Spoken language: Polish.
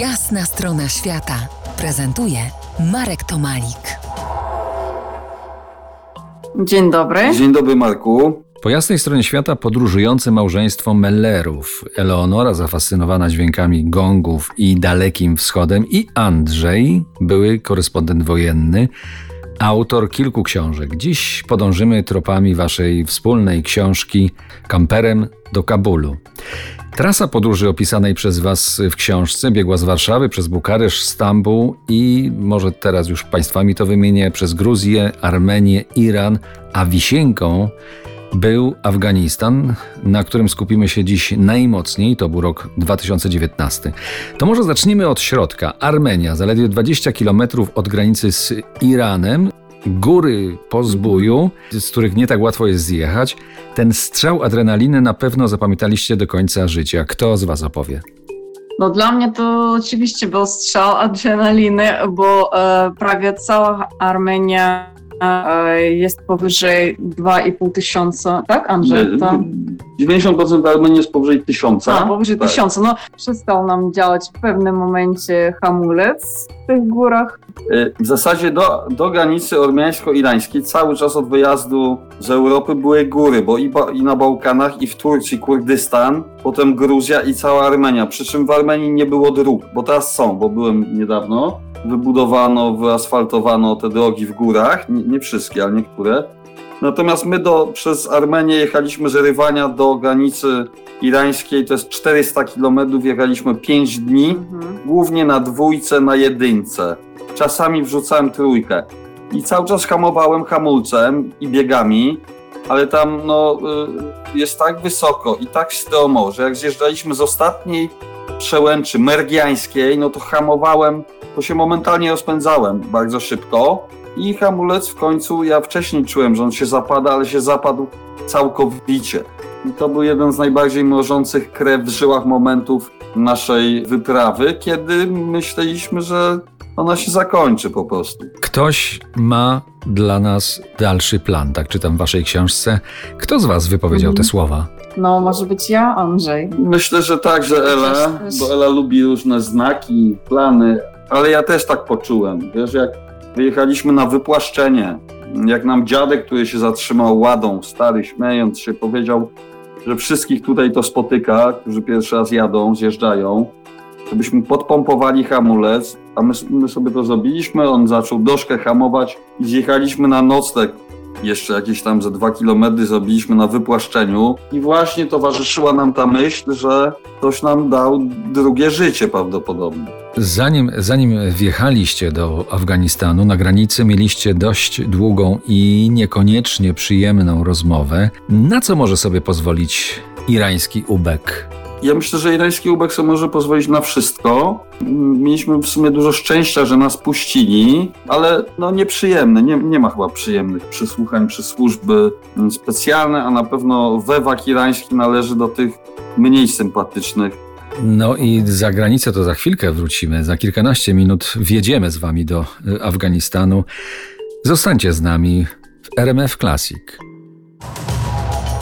Jasna strona świata prezentuje Marek Tomalik. Dzień dobry. Dzień dobry, Marku. Po jasnej stronie świata podróżujące małżeństwo Mellerów. Eleonora zafascynowana dźwiękami gongów i dalekim wschodem i Andrzej, były korespondent wojenny, autor kilku książek. Dziś podążymy tropami waszej wspólnej książki Kamperem do Kabulu. Trasa podróży opisanej przez Was w książce biegła z Warszawy przez Bukaresz, Stambuł i może teraz już Państwami to wymienię przez Gruzję, Armenię, Iran, a wisienką był Afganistan, na którym skupimy się dziś najmocniej, to był rok 2019. To może zacznijmy od środka. Armenia, zaledwie 20 km od granicy z Iranem, góry po zbóju, z których nie tak łatwo jest zjechać. Ten strzał adrenaliny na pewno zapamiętaliście do końca życia. Kto z Was opowie? No dla mnie to oczywiście był strzał adrenaliny, bo e, prawie cała Armenia jest powyżej 2,5 tysiąca, tak Andrzej? To... 90% Armenii jest powyżej tysiąca. A, powyżej Tak. tysiąca. No przestał nam działać w pewnym momencie hamulec w tych górach. Y, W zasadzie do, do granicy ormiańsko-irańskiej cały czas od wyjazdu z Europy były góry, bo i, ba, i na Bałkanach, i w Turcji Kurdystan, potem Gruzja i cała Armenia. Przy czym w Armenii nie było dróg, bo teraz są, bo byłem niedawno. Wybudowano, wyasfaltowano te drogi w górach, nie, nie wszystkie, ale niektóre. Natomiast my do, przez Armenię jechaliśmy z Rywania do granicy irańskiej, to jest 400 km, jechaliśmy 5 dni Mhm. głównie na dwójce, na jedynce. Czasami wrzucałem trójkę. I cały czas hamowałem hamulcem i biegami, ale tam no, y, jest tak wysoko i tak stromo, że jak zjeżdżaliśmy z ostatniej przełęczy mergiańskiej, no to hamowałem, to się momentalnie rozpędzałem bardzo szybko i hamulec w końcu, ja wcześniej czułem, że on się zapada, ale się zapadł całkowicie. I to był jeden z najbardziej mrożących krew w żyłach momentów naszej wyprawy, kiedy myśleliśmy, że ona się zakończy po prostu. Ktoś ma dla nas dalszy plan, tak czytam w Waszej książce. Kto z Was wypowiedział te Mhm. słowa? No może być ja, Andrzej. Myślę, że tak, że Ela, bo Ela lubi różne znaki, plany, ale ja też tak poczułem. Wiesz, jak wyjechaliśmy na wypłaszczenie, jak nam dziadek, który się zatrzymał ładą, stary, śmiejąc się, powiedział, że wszystkich tutaj to spotyka, którzy pierwszy raz jadą, zjeżdżają, żebyśmy podpompowali hamulec, a my, my sobie to zrobiliśmy, on zaczął doszkę hamować i zjechaliśmy na nocleg jeszcze jakieś tam ze dwa kilometry zrobiliśmy na wypłaszczeniu i właśnie towarzyszyła nam ta myśl, że ktoś nam dał drugie życie prawdopodobnie. Zanim, zanim wjechaliście do Afganistanu, na granicy mieliście dość długą i niekoniecznie przyjemną rozmowę. Na co może sobie pozwolić irański ubek? Ja myślę, że irański sobie może pozwolić na wszystko. Mieliśmy w sumie dużo szczęścia, że nas puścili, ale no nieprzyjemne, nie, nie ma chyba przyjemnych przysłuchań przez służby m, specjalne, a na pewno wewak irański należy do tych mniej sympatycznych. No i za granicę to za chwilkę wrócimy. Za kilkanaście minut wjedziemy z Wami do y, Afganistanu. Zostańcie z nami w RMF Classic.